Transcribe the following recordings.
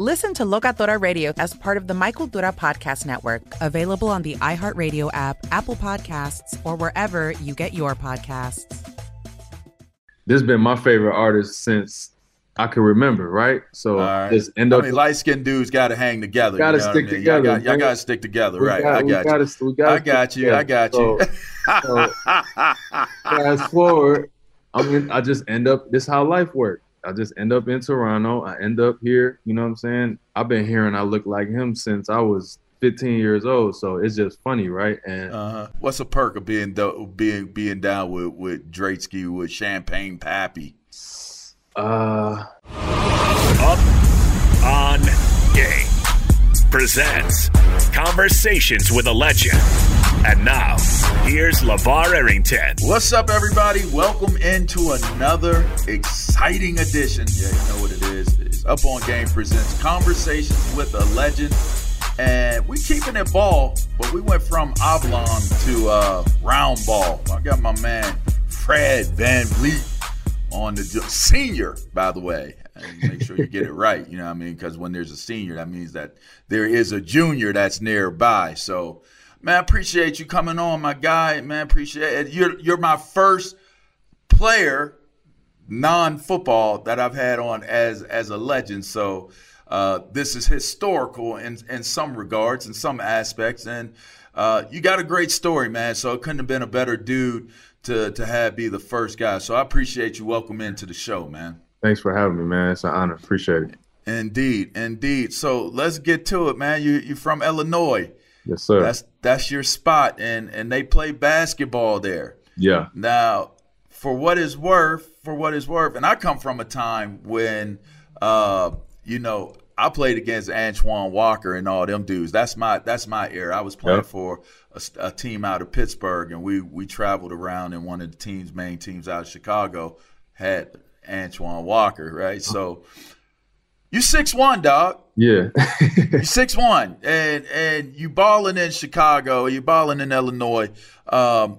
Listen to Locatora Radio as part of the My Cultura Podcast Network, available on the iHeartRadio app, Apple Podcasts, or wherever you get your podcasts. This has been my favorite artist since I can remember, right? So right. just end up. I mean, light skinned dudes got to hang together. Got to you know stick I mean? together. Y'all got, got to stick together, we right? Got, I got you. Gotta, gotta I got you. I got you. So, fast forward, I mean, I just end up. This how life works. I just end up in Toronto. I end up here. You know what I'm saying? I've been hearing I look like him since I was 15 years old. So it's just funny, right? And uh-huh. what's a perk of being do- being being down with with Drakesky with Champagne Papi? Uh, up on game presents conversations with a legend. And now, here's LaVar Arrington. What's up, everybody? Welcome into another exciting edition. Yeah, you know what it is. It's Up on Game presents Conversations with a Legend. And we keeping it ball, but we went from oblong to uh, round ball. I got my man Fred VanVleet on the senior, by the way. And make sure you get it right. You know what I mean? Because when there's a senior, that means that there is a junior that's nearby. So Man, I appreciate you coming on, my guy. Man, appreciate it. You're you're my first player, non-football, that I've had on as as a legend. So uh, this is historical in in some regards, in some aspects, and uh, you got a great story, man. So it couldn't have been a better dude to to have be the first guy. So I appreciate you. Welcome into the show, man. Thanks for having me, man. It's an honor. Appreciate it. Indeed, indeed. So let's get to it, man. You you from Illinois? Yes, sir. That's that's your spot, and and they play basketball there. Yeah. Now, for what is worth, for what is worth, and I come from a time when, uh, you know, I played against Antoine Walker and all them dudes. That's my that's my era. I was playing yep. for a, a, team out of Pittsburgh, and we we traveled around, and one of the teams, main teams out of Chicago, had Antoine Walker, right? So you six one, dog. Yeah. you six one, and and you balling in Chicago, you balling in Illinois. Um,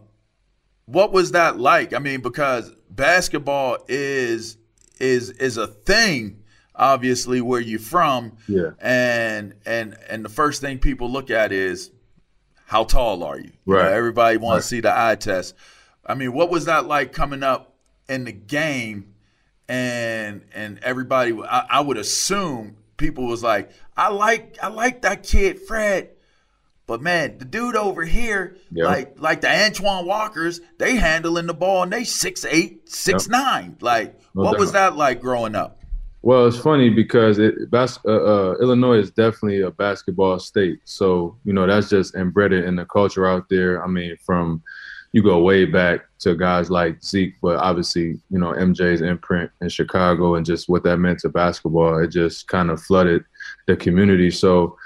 what was that like? I mean, because basketball is is is a thing, obviously, where you're from. Yeah. And and and the first thing people look at is how tall are you? Right. You know, everybody wants right. to see the eye test. I mean, what was that like coming up in the game? And and everybody I, I, would assume people was like i like i like that kid fred. But man the dude over here yep. like like the antoine walkers they handling the ball and they six eight six yep. nine. Like no what was that like growing up? Well it's funny because it bas- uh, uh, illinois is definitely a basketball state. So you know that's just embedded in the culture out there. I mean from you go way back to guys like Zeke, but obviously, you know, MJ's imprint in Chicago and just what that meant to basketball, it just kind of flooded the community. So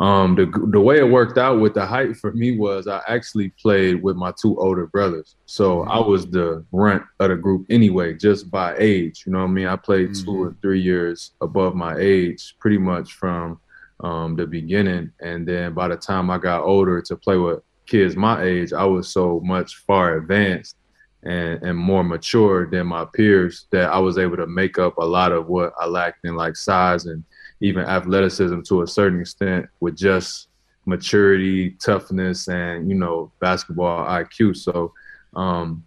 um, the the way it worked out with the height for me was I actually played with my two older brothers, so I was the runt of the group anyway, just by age. You know what I mean? I played mm-hmm. two or three years above my age, pretty much from um, the beginning, and then by the time I got older to play with kids my age, I was so much far advanced and, and more mature than my peers that I was able to make up a lot of what I lacked in like size and even athleticism to a certain extent with just maturity, toughness, and you know basketball IQ. So um,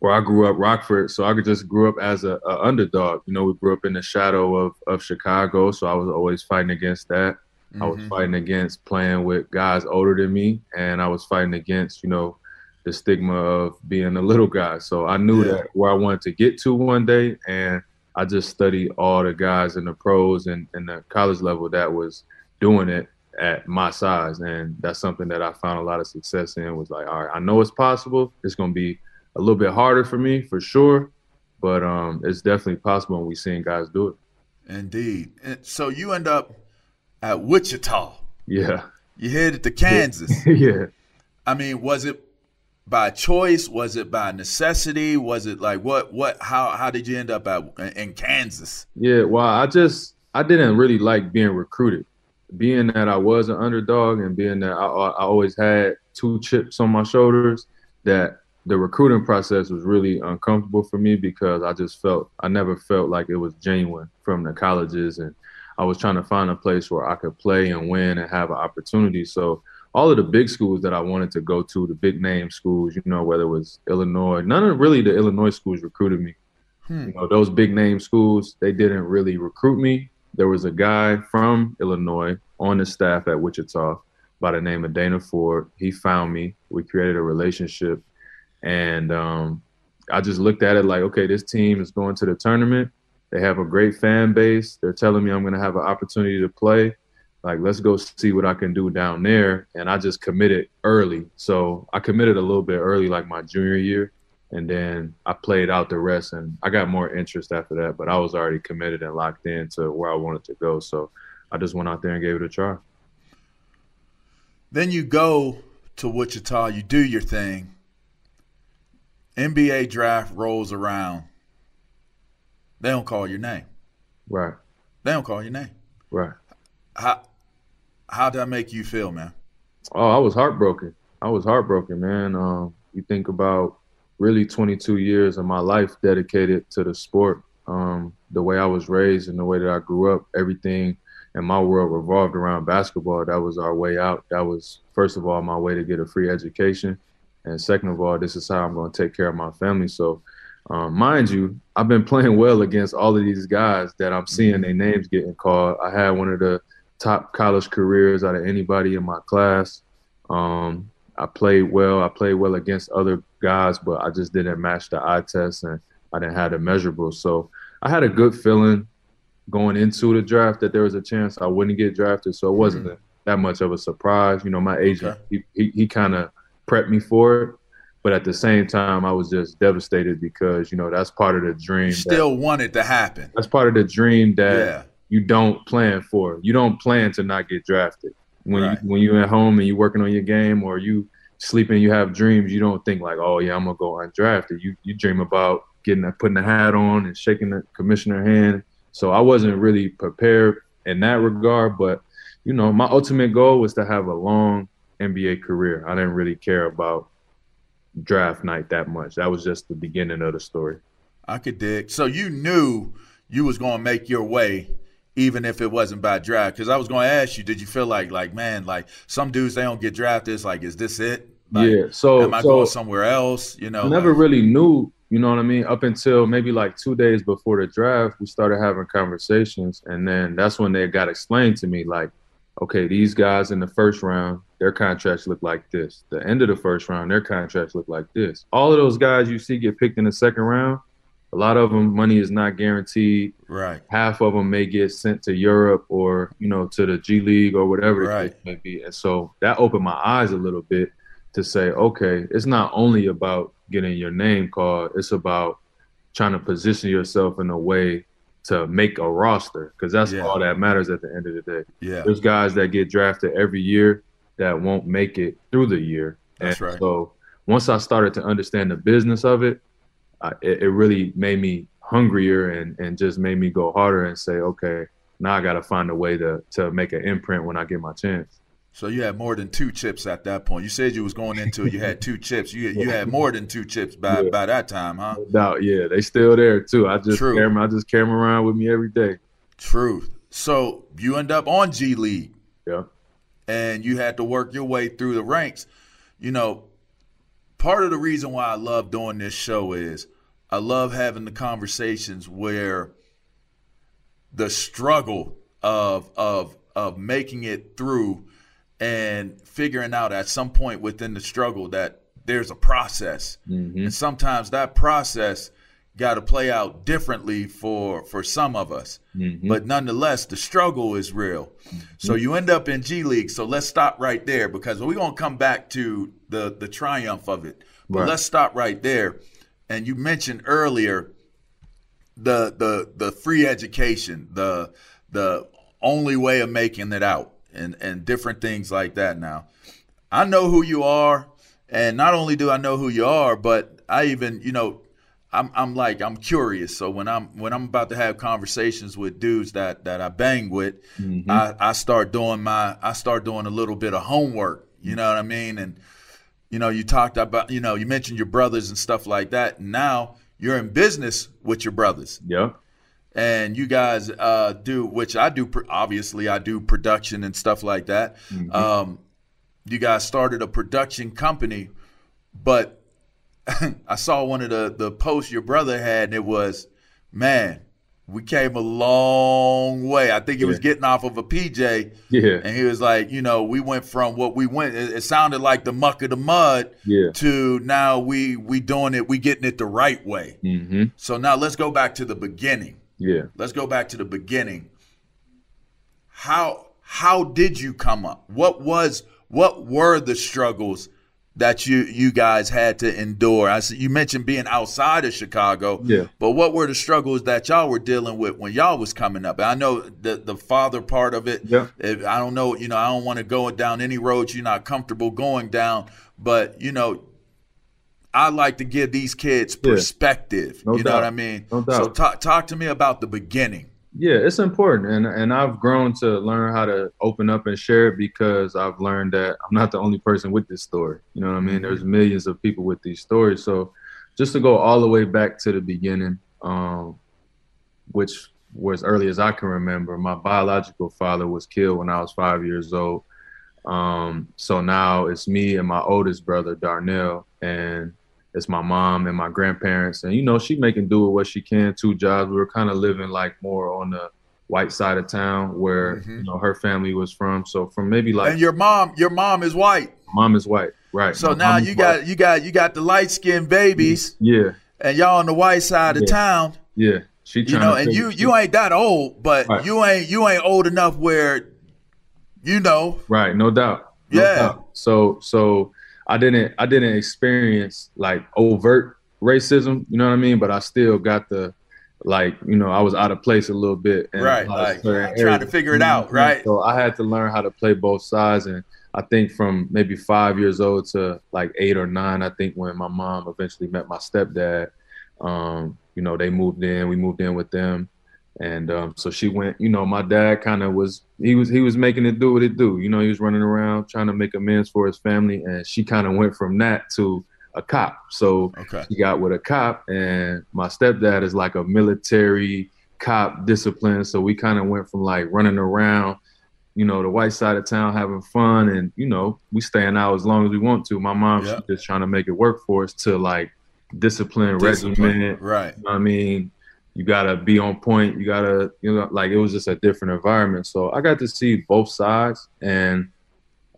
where I grew up, Rockford, so I could just grew up as a, a, underdog. You know, we grew up in the shadow of of Chicago, so I was always fighting against that. Mm-hmm. I was mm-hmm. fighting against playing with guys older than me, and I was fighting against you know the stigma of being a little guy. So I knew yeah. that where I wanted to get to one day, and I just studied all the guys in the pros and, and the college level that was doing it at my size, and that's something that I found a lot of success in. Was like, all right, I know it's possible. It's going to be a little bit harder for me for sure, but um, it's definitely possible, and we seeing guys do it. Indeed. And so you end up at Wichita. Yeah. You headed to Kansas. yeah. I mean, was it by choice? Was it by necessity? Was it like what what how how did you end up at in Kansas? Yeah, well, I just I didn't really like being recruited. Being that I was an underdog and being that I, I always had two chips on my shoulders, that the recruiting process was really uncomfortable for me because I just felt I never felt like it was genuine from the colleges and I was trying to find a place where I could play and win and have an opportunity. So all of the big schools that I wanted to go to, the big name schools, you know, whether it was Illinois, none of really the Illinois schools recruited me. Hmm. You know, those big name schools, they didn't really recruit me. There was a guy from Illinois on the staff at Wichita by the name of Dana Ford. He found me. We created a relationship. And um, I just looked at it like, okay, this team is going to the tournament. They have a great fan base. They're telling me I'm going to have an opportunity to play like let's go see what I can do down there. And I just committed early. So I committed a little bit early, like my junior year. And then I played out the rest and I got more interest after that, but I was already committed and locked in to where I wanted to go. So I just went out there and gave it a try. Then you go to Wichita, you do your thing. NBA draft rolls around. They don't call your name. Right. They don't call your name. Right. How how did that make you feel, man? Oh, I was heartbroken. I was heartbroken, man. Um, you think about really 22 years of my life dedicated to the sport. Um, the way I was raised and the way that I grew up, everything in my world revolved around basketball. That was our way out. That was, first of all, my way to get a free education. And second of all, this is how I'm going to take care of my family. So, um, mind you, I've been playing well against all of these guys that I'm seeing their names getting called. I had one of the top college careers out of anybody in my class. Um, I played well. I played well against other guys, but I just didn't match the eye test and I didn't have the measurables. So I had a good feeling going into the draft that there was a chance I wouldn't get drafted. So it wasn't mm-hmm. that much of a surprise. You know, my agent, okay. he, he, he kind of prepped me for it. But at the same time, I was just devastated because, you know, that's part of the dream. You still that, wanted to happen. That's part of the dream that yeah you don't plan for. You don't plan to not get drafted. When right. you when you're at home and you're working on your game or you sleeping, you have dreams. You don't think like, oh yeah, I'm gonna go undrafted. You you dream about getting putting the hat on and shaking the commissioner hand. So I wasn't really prepared in that regard, but you know, my ultimate goal was to have a long NBA career. I didn't really care about draft night that much. That was just the beginning of the story. I could dig. So you knew you was going to make your way even if it wasn't by draft. Because I was going to ask you, did you feel like, like, man, like some dudes they don't get drafted? It's like, is this it? Like, yeah. So am I so going somewhere else? You know, I never like, really knew. You know what I mean? Up until maybe like two days before the draft, we started having conversations, and then that's when they got explained to me, like, okay, these guys in the first round, their contracts look like this. The end of the first round, their contracts look like this. All of those guys you see get picked in the second round, a lot of them money is not guaranteed. Right. Half of them may get sent to Europe or you know to the G League or whatever right. it may be. And so that opened my eyes a little bit to say, okay, it's not only about getting your name called; it's about trying to position yourself in a way to make a roster because that's yeah. all that matters at the end of the day. Yeah. There's guys that get drafted every year that won't make it through the year. That's and right. So once I started to understand the business of it, it, it really made me hungrier and, and just made me go harder and say, okay, now I got to find a way to to make an imprint when I get my chance. So you had more than two chips at that point. You said you was going into. You had two chips. You you had more than two chips by yeah. by that time, huh? No doubt. Yeah, they still there too. I just True. carry them. I just carry them around with me every day. True. So you end up on G League. Yeah. And you had to work your way through the ranks. You know, part of the reason why I love doing this show is I love having the conversations where the struggle of of of making it through and figuring out at some point within the struggle that there's a process. Mm-hmm. And sometimes that process got to play out differently for for some of us. Mm-hmm. But nonetheless, the struggle is real. Mm-hmm. So you end up in G League. So let's stop right there because we're gonna come back to the the triumph of it. But right. let's stop right there. And you mentioned earlier the the the free education, the the only way of making it out and and different things like that now. I know who you are and not only do I know who you are, but I even, you know, I'm I'm like I'm curious. So when I'm when I'm about to have conversations with dudes that that I bang with, mm-hmm. I, I start doing my I start doing a little bit of homework. You know what I mean? And you know, you talked about you know you mentioned your brothers and stuff like that. And now you're in business with your brothers. Yeah. And you guys uh, do, which I do. Obviously, I do production and stuff like that. Mm-hmm. Um, you guys started a production company, but I saw one of the the posts your brother had, and it was, man, we came a long way. I think he yeah. was getting off of a PJ. Yeah. And he was like, you know, we went from what we went, it, it sounded like the muck of the mud yeah. to now we we doing it, we getting it the right way. Mm-hmm. So now let's go back to the beginning. Yeah. Let's go back to the beginning. How how did you come up? What was what were the struggles that you you guys had to endure? I see, you mentioned being outside of Chicago, yeah. But what were the struggles that y'all were dealing with when y'all was coming up? I know the the father part of it. Yeah. I don't know. You know, I don't want to go down any roads you're not comfortable going down. But you know, I like to give these kids perspective. Yeah. No you doubt. know what I mean? No doubt. So talk talk to me about the beginning. Yeah, it's important, and and I've grown to learn how to open up and share it because I've learned that I'm not the only person with this story. You know what I mean? Mm-hmm. There's millions of people with these stories. So just to go all the way back to the beginning, um, which was early as I can remember, my biological father was killed when I was five years old. Um, so now it's me and my oldest brother Darnell, and it's my mom and my grandparents, and you know she making do with what she can. Two jobs. We were kind of living like more on the white side of town where mm-hmm. you know her family was from. So from maybe like and your mom, your mom is white. Mom is white, right? So my now you got you got you got the light skinned babies. Yeah. And y'all on the white side yeah. of town. Yeah. She you know, and you you ain't that old, but right. you ain't you ain't old enough where, you know. Right. No doubt. No yeah. Doubt. So so I didn't I didn't experience like overt racism, you know what I mean? But I still got the like, you know, I was out of place a little bit. right, like trying to figure it out, right? So I had to learn how to play both sides and I think from maybe five years old to like eight or nine, I think when my mom eventually met my stepdad, um, you know, they moved in, we moved in with them. And um, so she went, you know, my dad kind of was he was he was making it do what it do. You know, he was running around trying to make amends for his family, and she kind of went from that to a cop. So okay. he got with a cop, and my stepdad is like a military cop discipline. So we kind of went from like running around, you know, the white side of town having fun, and you know, we staying out as long as we want to. My mom yep. just trying to make it work for us to like discipline, discipline regimen. Right. You know I mean, you gotta be on point. You gotta, you know, like it was just a different environment. So I got to see both sides, and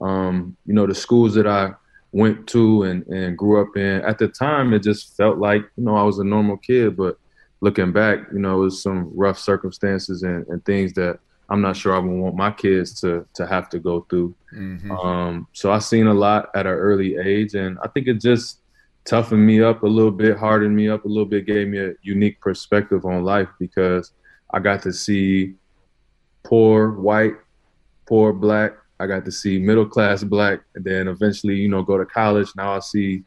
um, you know, the schools that I went to and and grew up in. At the time, it just felt like you know I was a normal kid, but looking back, you know, it was some rough circumstances and, and things that I'm not sure I would want my kids to to have to go through. Mm-hmm. Um, so I seen a lot at an early age, and I think it just toughened me up a little bit, hardened me up a little bit, gave me a unique perspective on life because I got to see poor white, poor black. I got to see middle class black, and then eventually, you know, go to college. Now I see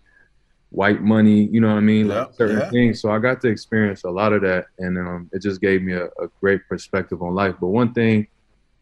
white money, you know what I mean, Yeah, like certain yeah. things. So I got to experience a lot of that, and um, it just gave me a, a great perspective on life. But one thing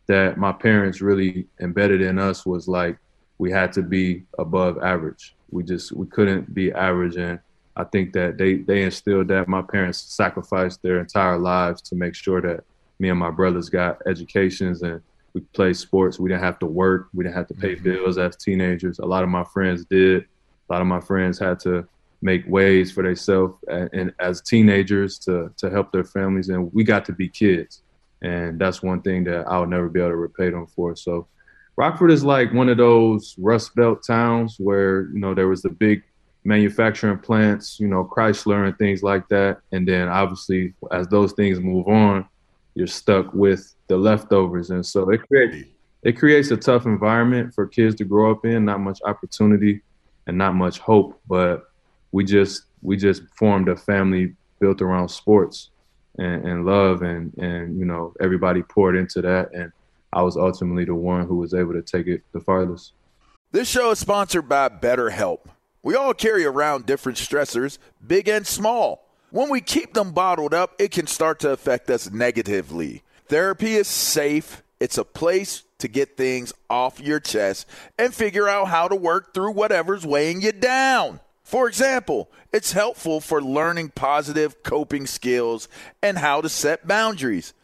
that my parents really embedded in us was like we had to be above average. We just we couldn't be average, and I think that they they instilled that. My parents sacrificed their entire lives to make sure that me and my brothers got educations and we played sports. We didn't have to work. We didn't have to pay mm-hmm. bills as teenagers. A lot of my friends did. A lot of my friends had to make ways for themselves and, and as teenagers to to help their families, and we got to be kids. And that's one thing that I'll never be able to repay them for. So Rockford is like one of those Rust Belt towns where, you know, there was the big manufacturing plants, you know, Chrysler and things like that. And then obviously as those things move on, you're stuck with the leftovers. And so it creates it creates a tough environment for kids to grow up in, not much opportunity and not much hope. But we just we just formed a family built around sports and, and love and and you know, everybody poured into that and I was ultimately the one who was able to take it the farthest. This show is sponsored by BetterHelp. We all carry around different stressors, big and small. When we keep them bottled up, it can start to affect us negatively. Therapy is safe, it's a place to get things off your chest and figure out how to work through whatever's weighing you down. For example, it's helpful for learning positive coping skills and how to set boundaries.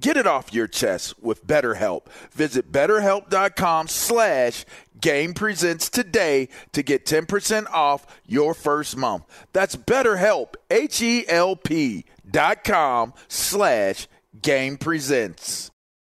Get it off your chest with BetterHelp. Visit betterhelp.com slash game presents today to get 10% off your first month. That's betterhelp, H-E-L-P dot com slash game presents.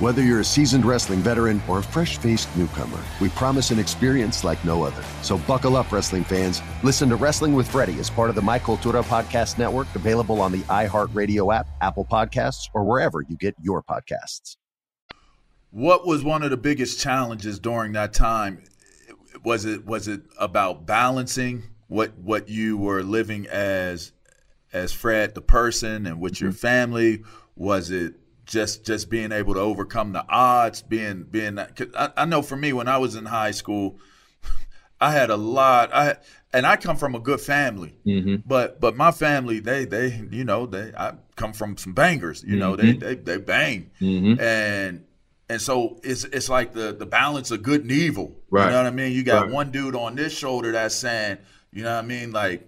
Whether you're a seasoned wrestling veteran or a fresh faced newcomer, we promise an experience like no other. So buckle up, wrestling fans. Listen to Wrestling with Freddie as part of the My Cultura Podcast Network, available on the iHeartRadio app, Apple Podcasts, or wherever you get your podcasts. What was one of the biggest challenges during that time? Was it was it about balancing what what you were living as as Fred the person and with your mm-hmm. family? Was it just just being able to overcome the odds? Being being I, I know for me when I was in high school, I had a lot. I and I come from a good family, mm-hmm. but but my family they they you know they I come from some bangers. You know they mm-hmm. they they bang mm-hmm. and and so it's it's like the the balance of good and evil. Right. You know what I mean? You got Right. one dude on this shoulder that's saying, you know what I mean, like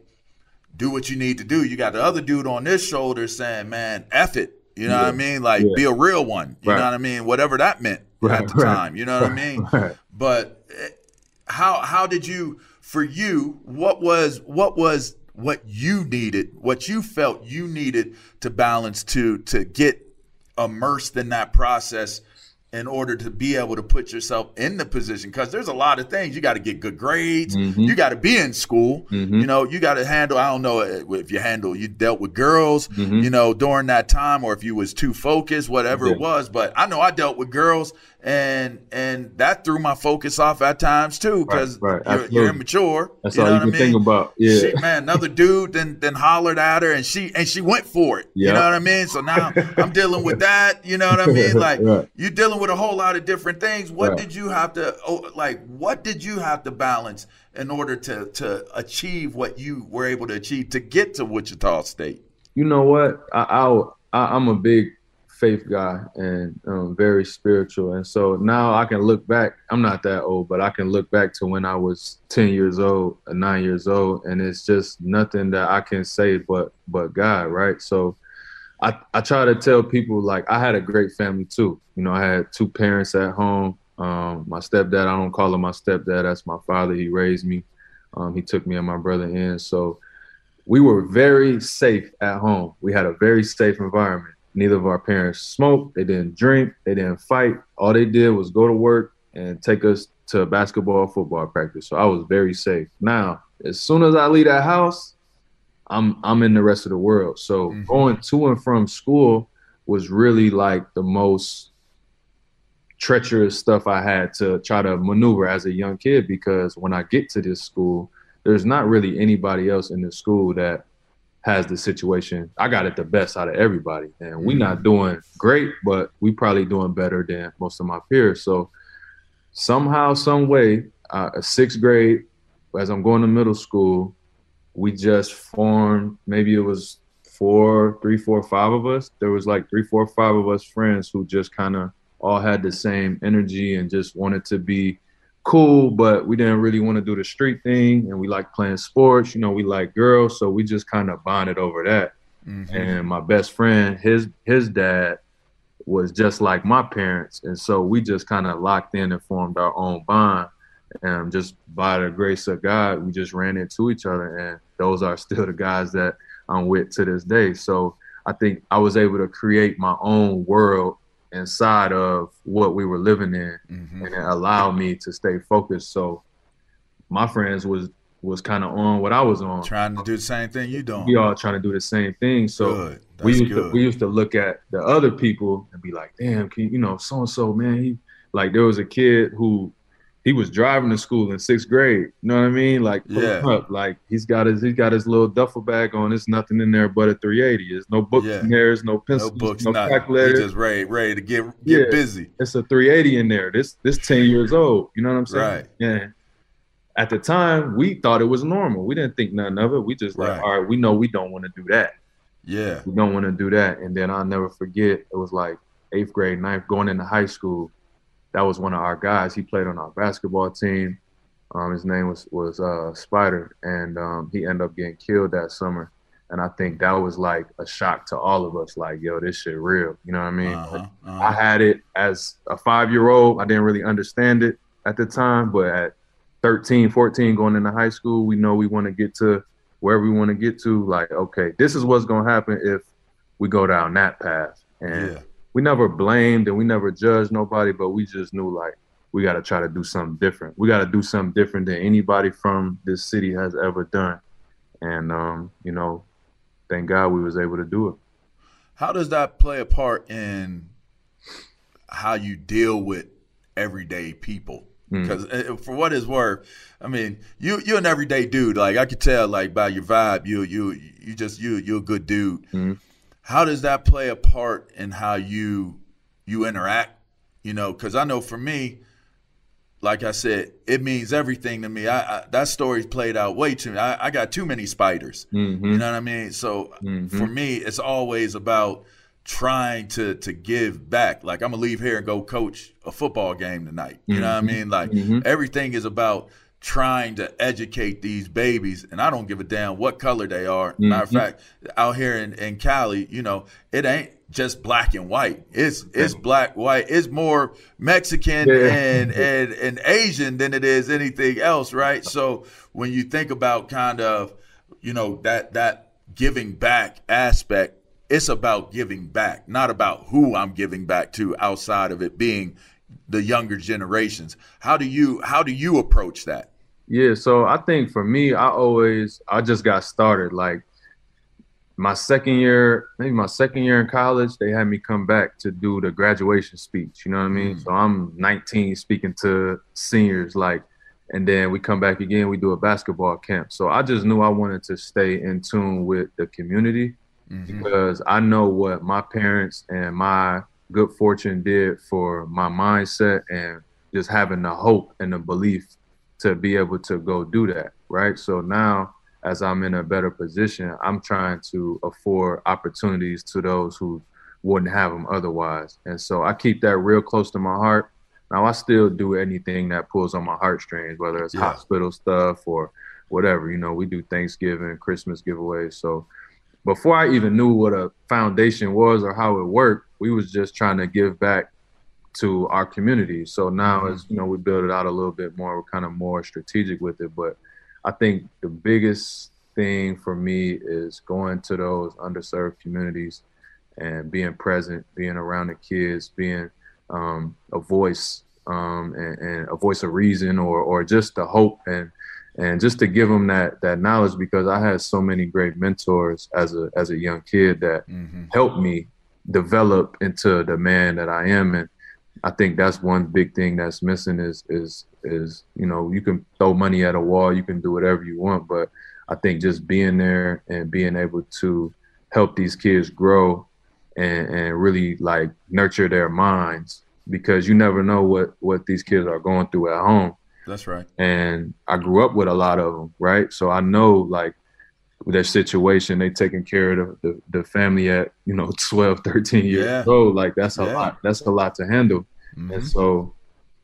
do what you need to do. You got the other dude on this shoulder saying, man, F it. You know what I mean? Like Yeah. be a real one. You Right. know what I mean? Whatever that meant Right, at the right, time. You know what I mean? But eh, how how did you for you what was what was what you needed, what you felt you needed to balance to to get immersed in that process in order to be able to put yourself in the position because there's a lot of things. You got to get good grades. Mm-hmm. you got to be in school. You know you got to handle i don't know if you handle you dealt with girls you know during that time or if you was too focused whatever it Mm-hmm. Was but i know i dealt with girls and and that threw my focus off at times too because right, you're, you're immature That's you all know you what can I mean? think about. Yeah. She, man, another dude then then hollered at her and she and she went for it. You know what I mean? So now I'm dealing with that. You know what I mean? Like Right. you're dealing with a whole lot of different things. What Right. did you have to oh, like? What did you have to balance in order to to achieve what you were able to achieve to get to Wichita State? you know what? I, I, I I'm a big faith guy and um, very spiritual, and so now I can look back. I'm not that old, but I can look back to when I was 10 years old, nine years old, and it's just nothing that I can say but but God, right? So. I, I try to tell people like I had a great family too. You know, I had two parents at home. Um, my stepdad, I don't call him my stepdad. That's my father. He raised me. Um, he took me and my brother in. So we were very safe at home. We had a very safe environment. Neither of our parents smoked. They didn't drink. They didn't fight. All they did was go to work and take us to basketball, football practice. So I was very safe. Now, as soon as I leave that house, I'm I'm in the rest of the world. So Mhm. going to and from school was really like the most treacherous stuff I had to try to maneuver as a young kid because when I get to this school, there's not really anybody else in the school that has the situation. I got it the best out of everybody, and we not doing great, but we probably doing better than most of my peers. So somehow, some way, uh, sixth grade, as I'm going to middle school, we just formed. Maybe it was four, three, four, five of us. There was like three, four, five of us friends who just kind of all had the same energy and just wanted to be cool, but we didn't really want to do the street thing. And we like playing sports. You know, we like girls, so we just kind of bonded over that. Mm-hmm. And my best friend, his his dad was just like my parents, and so we just kind of locked in and formed our own bond. And just by the grace of God, we just ran into each other, and those are still the guys that I'm with to this day. So I think I was able to create my own world inside of what we were living in, Mm-hmm. and it allowed me to stay focused. So my friends was was kind of on what I was on. Trying to do the same thing you doing. We all trying to do the same thing. So we used to we used to look at the other people and be like, damn, can you, you know, so and so, man, he like there was a kid who he was driving to school in sixth grade. You know what I mean? Like Yeah. up, like he's got his he's got his little duffel bag on. There's nothing in there but a 380. There's no books Yeah. in there. There's no pencils. no books, no nothing. Calculator. just ready, ready to get get Yeah. busy. It's a 380 in there. This this 10 years old. You know what I'm saying? Right. Yeah. At the time, we thought it was normal. We didn't think nothing of it. We just Right. like, all right, we know we don't want to do that Yeah. we don't want to do that. And then I'll never forget, it was like eighth grade, ninth, going into high school. That was one of our guys. He played on our basketball team. Um, his name was was uh, Spider, and um, he ended up getting killed that summer. And I think that was like a shock to all of us. Like, yo, this shit real. You know what I mean? Uh-huh, I uh-huh. had it as a five year old. I didn't really understand it at the time, but at 13, 14, going into high school, we know we want to get to where we want to get to. Like, okay, this is what's going to happen if we go down that path. And Yeah. We never blamed and we never judged nobody, but we just knew like we got to try to do something different. We got to do something different than anybody from this city has ever done. And, um, you know, thank God we was able to do it. How does that play a part in how you deal with everyday people? Mm. Because for what it's worth, I mean, you you're an everyday dude. Like I could tell, like by your vibe, you you you just you you're a good dude. Mhm. How does that play a part in how you you interact? You know, because I know for me, like I said, it means everything to me. I, I that story's played out way too. I, I got too many spiders. Mhm. You know what I mean? So Mhm. for me, it's always about trying to to give back. Like I'm gonna leave here and go coach a football game tonight. You know what I mean? Like Mhm. everything is about trying to educate these babies, and I don't give a damn what color they are. Mm-hmm. Matter of fact, out here in, in Cali, you know, it ain't just black and white. It's it's black, white. It's more Mexican Yeah. and, and and Asian than it is anything else, right? So when you think about kind of, you know, that that giving back aspect, it's about giving back, not about who I'm giving back to outside of it being the younger generations. How do you how do you approach that? Yeah, so I think for me, I always I just got started. Like my second year, maybe my second year in college, they had me come back to do the graduation speech. You know what I mean? Mm. So I'm 19 speaking to seniors, like, and then we come back again, we do a basketball camp. So I just knew I wanted to stay in tune with the community mm-hmm. because I know what my parents and my good fortune did for my mindset and just having the hope and the belief to be able to go do that. Right. So now, as I'm in a better position, I'm trying to afford opportunities to those who wouldn't have them otherwise. And so I keep that real close to my heart. Now I still do anything that pulls on my heartstrings, whether it's yeah. hospital stuff or whatever. You know, we do Thanksgiving, Christmas giveaways. So before I even knew what a foundation was or how it worked, we was just trying to give back to our community. So now mm-hmm. as you know, we build it out a little bit more, we're kind of more strategic with it. But I think the biggest thing for me is going to those underserved communities and being present, being around the kids, being um, a voice um, and, and, a voice of reason or or just the hope and and just to give them that that knowledge because I had so many great mentors as a as a young kid that mm-hmm. helped me develop into the man that I am. And I think that's one big thing that's missing is is is you know you can throw money at a wall you can do whatever you want. But I think just being there and being able to help these kids grow and, and really like nurture their minds because you never know what what these kids are going through at home that's right. And I grew up with a lot of them, right? So I know like their situation, they taking care of the, the, the, family at, you know, 12, 13 years yeah. old. Like that's a yeah. lot. That's a lot to handle. Mm-hmm. And so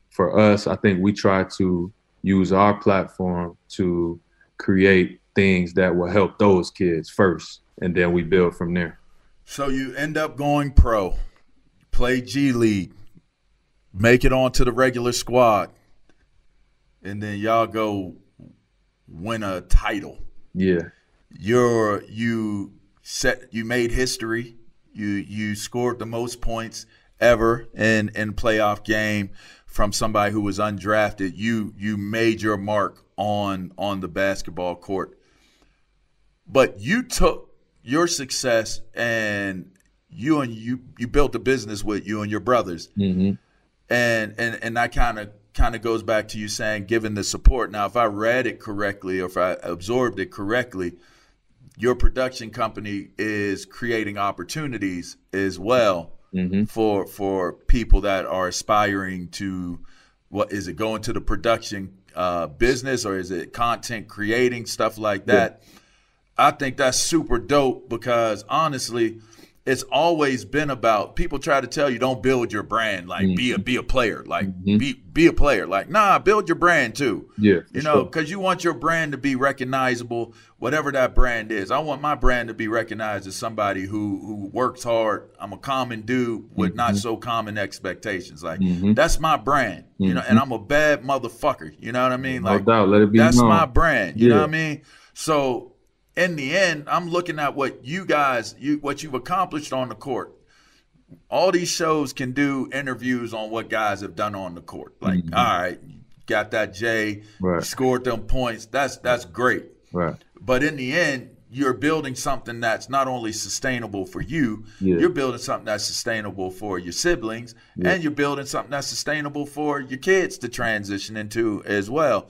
for us, I think we try to use our platform to create things that will help those kids first. And then we build from there. So you end up going pro, play G League, make it onto the regular squad and then y'all go win a title. Yeah. You're you set you made history. You you scored the most points ever in in playoff game from somebody who was undrafted. You you made your mark on on the basketball court. But you took your success and you and you you built a business with you and your brothers. Mm-hmm. And and and I kind of kind of goes back to you saying given the support. Now, if I read it correctly or if I absorbed it correctly, your production company is creating opportunities as well mm-hmm. for for people that are aspiring to what is it going to the production uh, business or is it content creating stuff like that? Yeah. I think that's super dope because honestly, it's always been about people try to tell you don't build your brand like mm-hmm. be a mm-hmm. be a player like mm-hmm. be be a player like nah build your brand too yeah you know because sure. you want your brand to be recognizable whatever that brand is i want my brand to be recognized as somebody who who works hard i'm a common dude with mm-hmm. not so common expectations like mm-hmm. that's my brand you know and mm-hmm. i'm a bad motherfucker you know what i mean like no doubt. Let it be that's known. my brand you yeah. know what i mean so in the end, I'm looking at what you guys, you what you've accomplished on the court. All these shows can do interviews on what guys have done on the court. Like, mm-hmm. all right, got that J, right. scored them points. That's that's great. Right. But in the end, you're building something that's not only sustainable for you, yeah. you're building something that's sustainable for your siblings, yeah. and you're building something that's sustainable for your kids to transition into as well.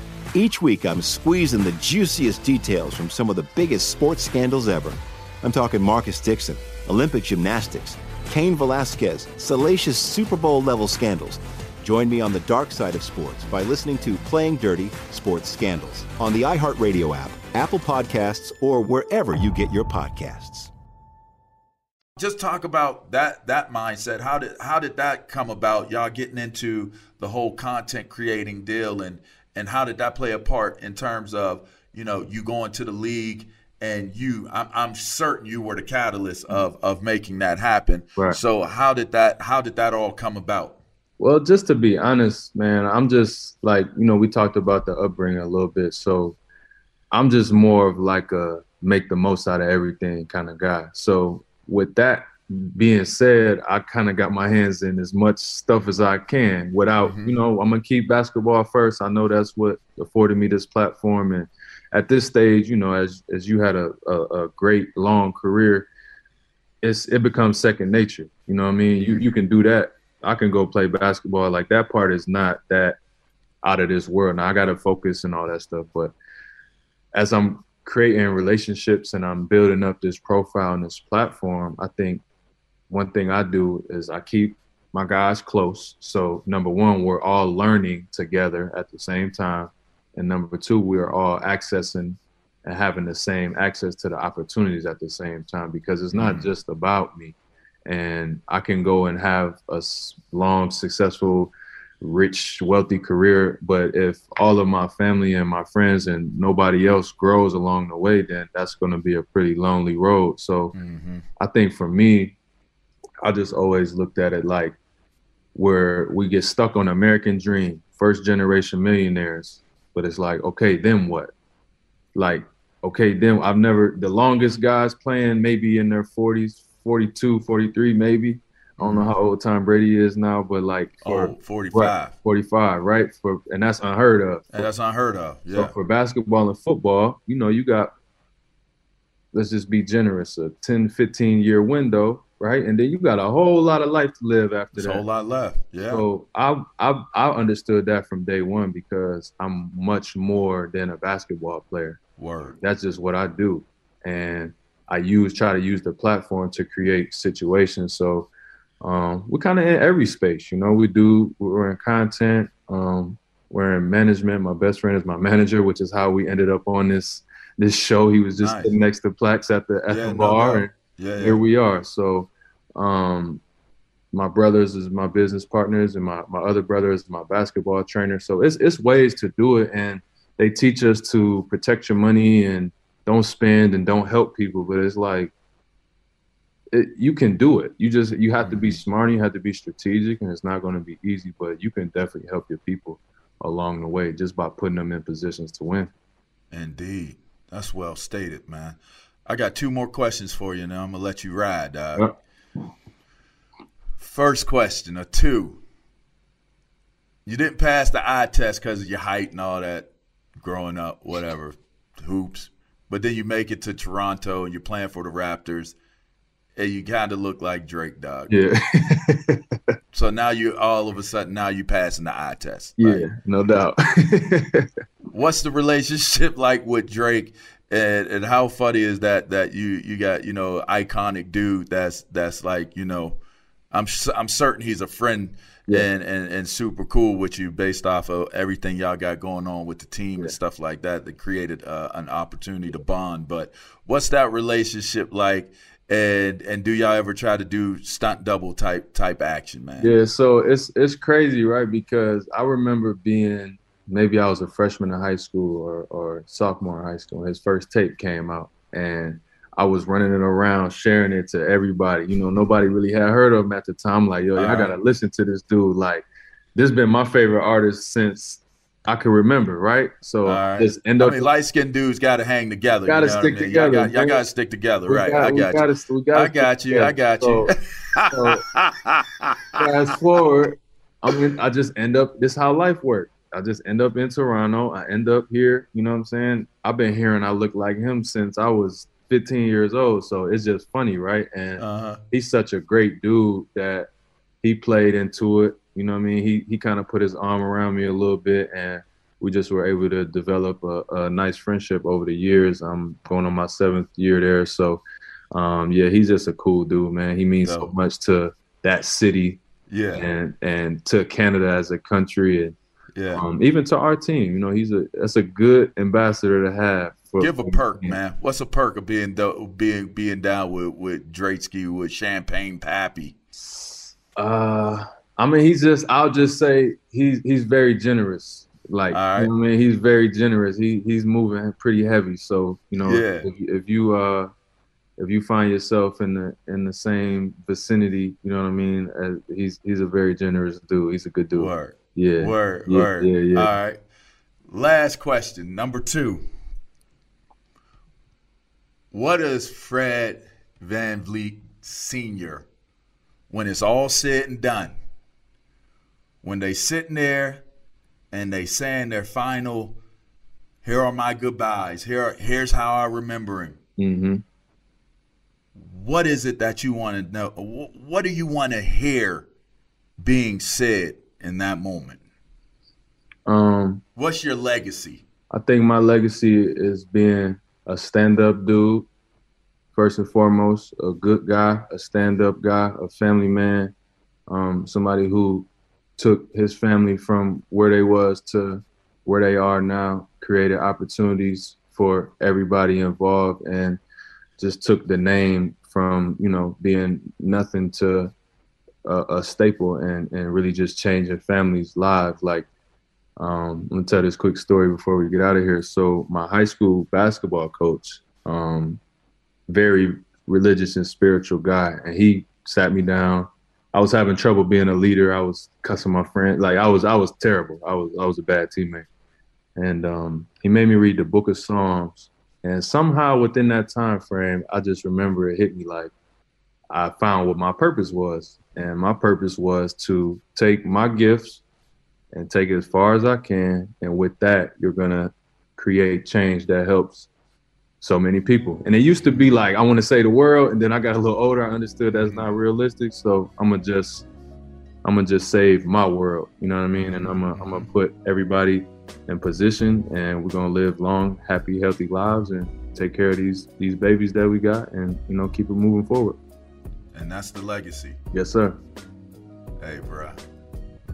Each week, I'm squeezing the juiciest details from some of the biggest sports scandals ever. I'm talking Marcus Dixon, Olympic gymnastics, Cain Velasquez, salacious Super Bowl level scandals. Join me on the dark side of sports by listening to Playing Dirty Sports Scandals on the iHeartRadio app, Apple Podcasts, or wherever you get your podcasts. Just talk about that that mindset. How did how did that come about? Y'all getting into the whole content creating deal and and how did that play a part in terms of you know you going to the league and you I'm, I'm certain you were the catalyst mm-hmm. of of making that happen Right. so how did that how did that all come about Well, just to be honest, man, I'm just like, you know, we talked about the upbringing a little bit. So I'm just more of like a make the most out of everything kind of guy. So with that being said, I kind of got my hands in as much stuff as I can without, you mm-hmm. know, I'm going to keep basketball first. I know that's what afforded me this platform. And at this stage, you know, as, as you had a, a, a great long career, it's, it becomes second nature. You know what I mean? You, mm-hmm. you can do that I can go play basketball. Like that part is not that out of this world. Now I got to focus and all that stuff. But as I'm creating relationships and I'm building up this profile and this platform, I think one thing I do is I keep my guys close. So number one, we're all learning together at the same time. And number two, we are all accessing and having the same access to the opportunities at the same time because it's not mm. just about me and I can go and have a long, successful, rich, wealthy career. But if all of my family and my friends and nobody else grows along the way, then that's going to be a pretty lonely road. So mm-hmm. I think for me, I just always looked at it like where we get stuck on American dream, first generation millionaires. But it's like, okay, then what? Like, okay, then I've never, the longest guys playing maybe in their 40s, 42, 43, maybe. I don't know mm-hmm. how old Tom Brady is now, but like oh, for Oh, 45. right, 45, right? For and that's unheard of. and that's unheard of So yeah for basketball and football, you know, you got let's just be generous, a 10, 15 year window, right? And then you got a whole lot of life to live after there's a that. whole lot left yeah So I I I understood that from day one because I'm much more than a basketball player. word That's just what I do, and I use try to use the platform to create situations. So um, we're kind of in every space, you know. We do we're in content, um, we're in management. My best friend is my manager, which is how we ended up on this this show. He was just Nice. sitting next to Plex at the at Yeah, the no bar, doubt. and yeah, yeah. here we are. So, um, my brothers is my business partners, and my, my other brother is my basketball trainer. So it's it's ways to do it, and they teach us to protect your money and don't spend and don't help people. But it's like it, you can do it. You just you have to be smart. and You have to be strategic, and it's not going to be easy. But you can definitely help your people along the way just by putting them in positions to win. Indeed. That's well stated, man. I got two more questions for you now. I'm to let you ride. dog. Yep. First question, a two. You didn't pass the eye test because of your height and all that growing up, whatever, hoops. But then you make it to Toronto and you're playing for the Raptors, and you kind of look like Drake, dog. Yeah, So now you all of a sudden now you passing the eye test. yeah, no doubt. what's the relationship like with Drake and, and how funny is that that you you got you know iconic dude that's that's like you know I'm I'm certain he's a friend yeah. and, and and super cool with you based off of everything y'all got going on with the team yeah. and stuff like that that created uh, an opportunity to bond. But what's that relationship like? And and do y'all ever try to do stunt double type type action, man? Yeah, so it's it's crazy, right? Because I remember being maybe I was a freshman in high school or, or sophomore in high school. His first tape came out, and I was running it around, sharing it to everybody. You know, nobody really had heard of him at the time. Like, yo, uh-huh. I gotta listen to this dude. Like, this has been my favorite artist since I can remember, right? So right. just end up. I mean, light skinned dudes got to hang together. Got to stick I mean? together. Y'all got, to stick together, we right? Got, I got gotta, you. Gotta I got you. I got you. So, fast forward, I mean, I just end up. This how life works. I just end up in Toronto. I end up here. You know what I'm saying? I've been hearing I look like him since I was 15 years old. So it's just funny, right? And uh-huh. he's such a great dude that he played into it. You know what I mean? He he kind of put his arm around me a little bit, and we just were able to develop a, a nice friendship over the years. I'm going on my seventh year there, so um, yeah, he's just a cool dude, man. He means so much to that city, yeah, and and to Canada as a country, and yeah. Um, even to our team, you know, he's a that's a good ambassador to have. For, Give a perk, man. What's a perk of being being being down with with Drakesky with Champagne Papi? Uh, I mean, he's just. I'll just say he's he's very generous. Like, right. you know I mean, he's very generous. He he's moving pretty heavy. So you know, yeah. if, if you uh if you find yourself in the in the same vicinity, you know what I mean. As he's he's a very generous dude. He's a good dude. Word. Yeah. Word. Yeah, word. Yeah, yeah. All right. Last question, number two. What does Fred VanVleet Sr., when it's all said and done, when they sitting there and they saying their final, here are my goodbyes, here, here's how I remember him. Mm-hmm. What is it that you want to know? What do you want to hear being said in that moment? Um, What's your legacy? I think my legacy is being a stand-up dude, first and foremost, a good guy, a stand-up guy, a family man, um, somebody who took his family from where they was to where they are now, created opportunities for everybody involved, and just took the name from you know being nothing to a, a staple and and really just changing families' lives. Like, um, let me tell this quick story before we get out of here. So my high school basketball coach, um, very religious and spiritual guy, and he sat me down. I was having trouble being a leader. I was cussing my friend. Like I was, I was terrible. I was, I was a bad teammate. And um, he made me read the Book of Psalms. And somehow within that time frame, I just remember it hit me like I found what my purpose was. And my purpose was to take my gifts and take it as far as I can. And with that, you're going to create change that helps so many people. And it used to be like, I want to say the world. And then I got a little older. I understood that's not realistic. So I'm going to just, I'm going to just save my world. You know what I mean? And I'm going to I'm going to put everybody in position and we're going to live long, happy, healthy lives and take care of these, these babies that we got and, you know, keep it moving forward. And that's the legacy. Yes, sir. Hey, bro.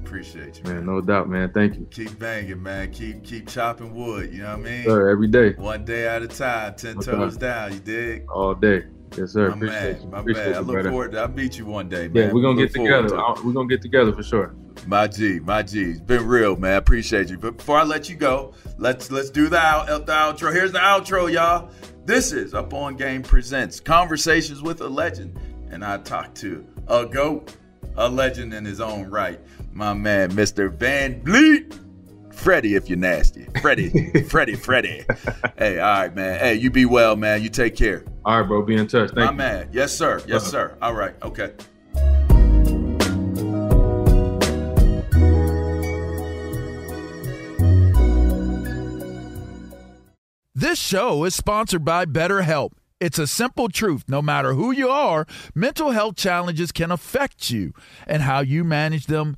Appreciate you, man. man. No doubt, man. Thank you. Keep banging, man. Keep keep chopping wood. You know what I mean? Sir, every day. One day at a time. Ten no toes down. You dig? All day. Yes, sir. My Appreciate man, you. my Appreciate man. I look brother. forward to. I meet you one day, man. Yeah, we're gonna get together. To uh, we're gonna get together for sure. My G, my G. It's been real, man. Appreciate you. But before I let you go, let's let's do the, out, the outro. Here's the outro, y'all. This is Up on Game Presents Conversations with a Legend. And I talked to a GOAT, a legend in his own right. My man, Mr. VanVleet. Freddie, if you're nasty. Freddie, Freddie, Freddie. Hey, all right, man. Hey, you be well, man. You take care. All right, bro. Be in touch. Thank My you. man. Yes, sir. Yes, uh-huh. sir. All right. Okay. This show is sponsored by BetterHelp. It's a simple truth. No matter who you are, mental health challenges can affect you, and how you manage them